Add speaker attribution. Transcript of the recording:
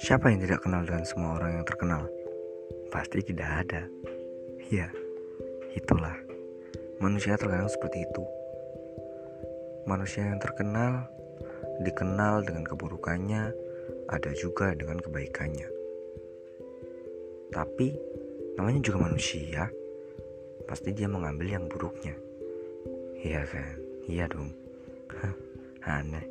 Speaker 1: Siapa yang tidak kenal dengan semua orang yang terkenal? Pasti tidak ada. Ya, itulah. Manusia terkadang seperti itu. Manusia yang terkenal dikenal dengan keburukannya, ada juga dengan kebaikannya. Tapi namanya juga manusia, pasti dia mengambil yang buruknya. Iya kan? Iya dong. Hah, Aneh.